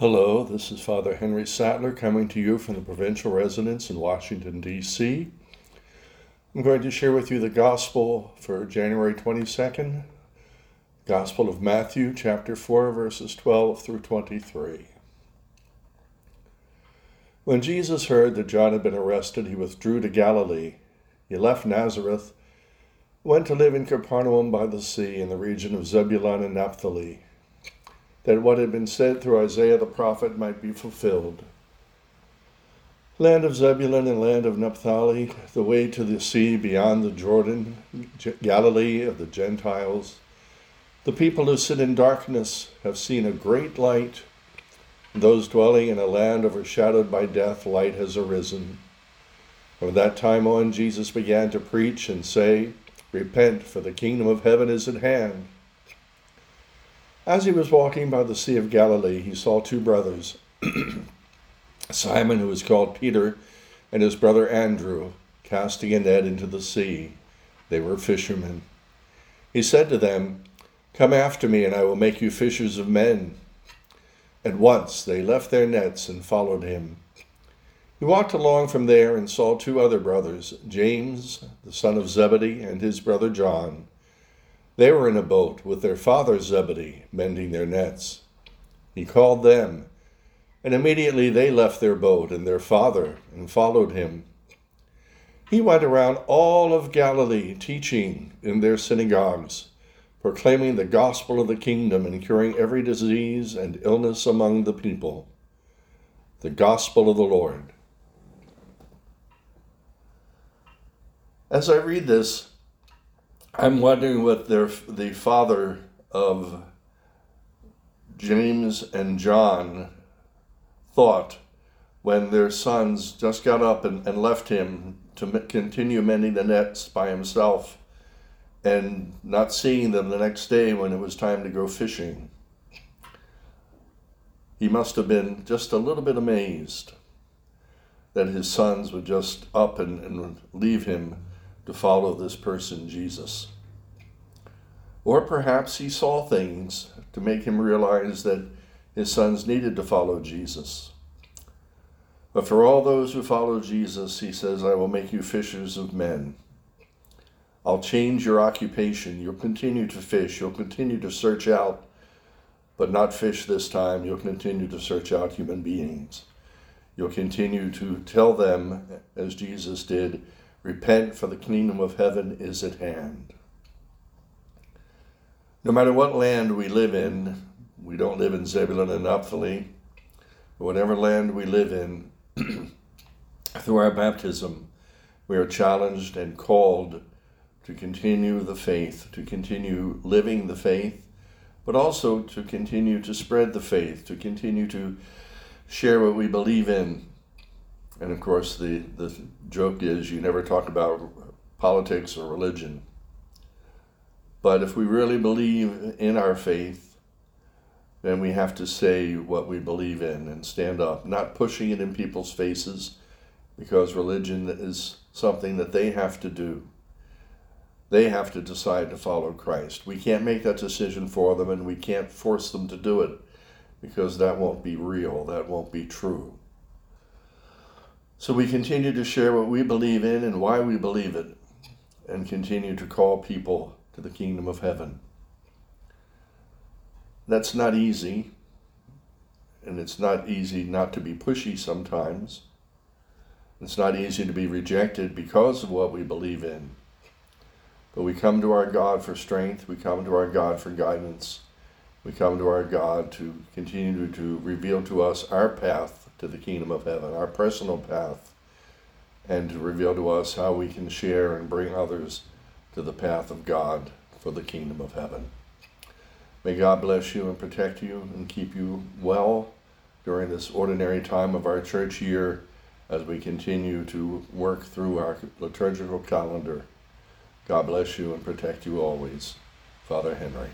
Hello, this is Father Henry Sattler coming to you from the provincial residence in Washington, D.C. I'm going to share with you the Gospel for January 22nd, Gospel of Matthew, chapter 4, verses 12 through 23. When Jesus heard that John had been arrested, he withdrew to Galilee. He left Nazareth, went to live in Capernaum by the sea in the region of Zebulun and Naphtali that what had been said through Isaiah the prophet might be fulfilled. Land of Zebulun and land of Naphtali, the way to the sea beyond the Jordan, Galilee of the Gentiles. The people who sit in darkness have seen a great light. Those dwelling in a land overshadowed by death, light has arisen. From that time on, Jesus began to preach and say, Repent, for the kingdom of heaven is at hand. As he was walking by the Sea of Galilee, he saw two brothers Simon, who was called Peter, and his brother Andrew, casting a net into the sea. They were fishermen. He said to them, Come after me, and I will make you fishers of men. At once they left their nets and followed him. He walked along from there and saw two other brothers, James, the son of Zebedee, and his brother John they were in a boat with their father Zebedee, mending their nets. He called them, and immediately they left their boat and their father and followed him. He went around all of Galilee, teaching in their synagogues, proclaiming the gospel of the kingdom and curing every disease and illness among the people. The gospel of the Lord. As I read this, I'm wondering what their the father of James and John thought when their sons just got up and, and left him to continue mending the nets by himself and not seeing them the next day when it was time to go fishing. He must have been just a little bit amazed that his sons would just up and, and leave him to follow this person, Jesus. Or perhaps he saw things to make him realize that his sons needed to follow Jesus. But for all those who follow Jesus, he says, I will make you fishers of men. I'll change your occupation. You'll continue to fish. You'll continue to search out, but not fish this time. You'll continue to search out human beings. You'll continue to tell them, as Jesus did, Repent, for the kingdom of heaven is at hand. No matter what land we live in, we don't live in Zebulun and Naphtali, but whatever land we live in, through our baptism, we are challenged and called to continue the faith, to continue living the faith, but also to continue to spread the faith, to continue to share what we believe in, and of course, the, the joke is you never talk about politics or religion. But if we really believe in our faith, then we have to say what we believe in and stand up, not pushing it in people's faces because religion is something that they have to do. They have to decide to follow Christ. We can't make that decision for them and we can't force them to do it because that won't be real, that won't be true. So we continue to share what we believe in and why we believe it, and continue to call people to the kingdom of heaven. That's not easy, and it's not easy not to be pushy sometimes. It's not easy to be rejected because of what we believe in. But we come to our God for strength, we come to our God for guidance, we come to our God to continue to reveal to us our path to the kingdom of heaven, our personal path, and to reveal to us how we can share and bring others to the path of God for the kingdom of heaven. May God bless you and protect you and keep you well during this ordinary time of our church year as we continue to work through our liturgical calendar. God bless you and protect you always. Father Henry.